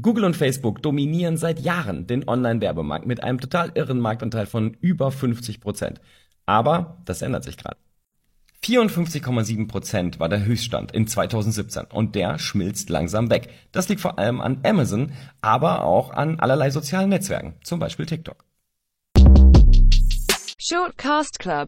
Google und Facebook dominieren seit Jahren den Online-Werbemarkt mit einem total irren Marktanteil von über 50 Prozent. Aber das ändert sich gerade. 54,7 Prozent war der Höchststand in 2017 und der schmilzt langsam weg. Das liegt vor allem an Amazon, aber auch an allerlei sozialen Netzwerken, zum Beispiel TikTok. Shortcast Club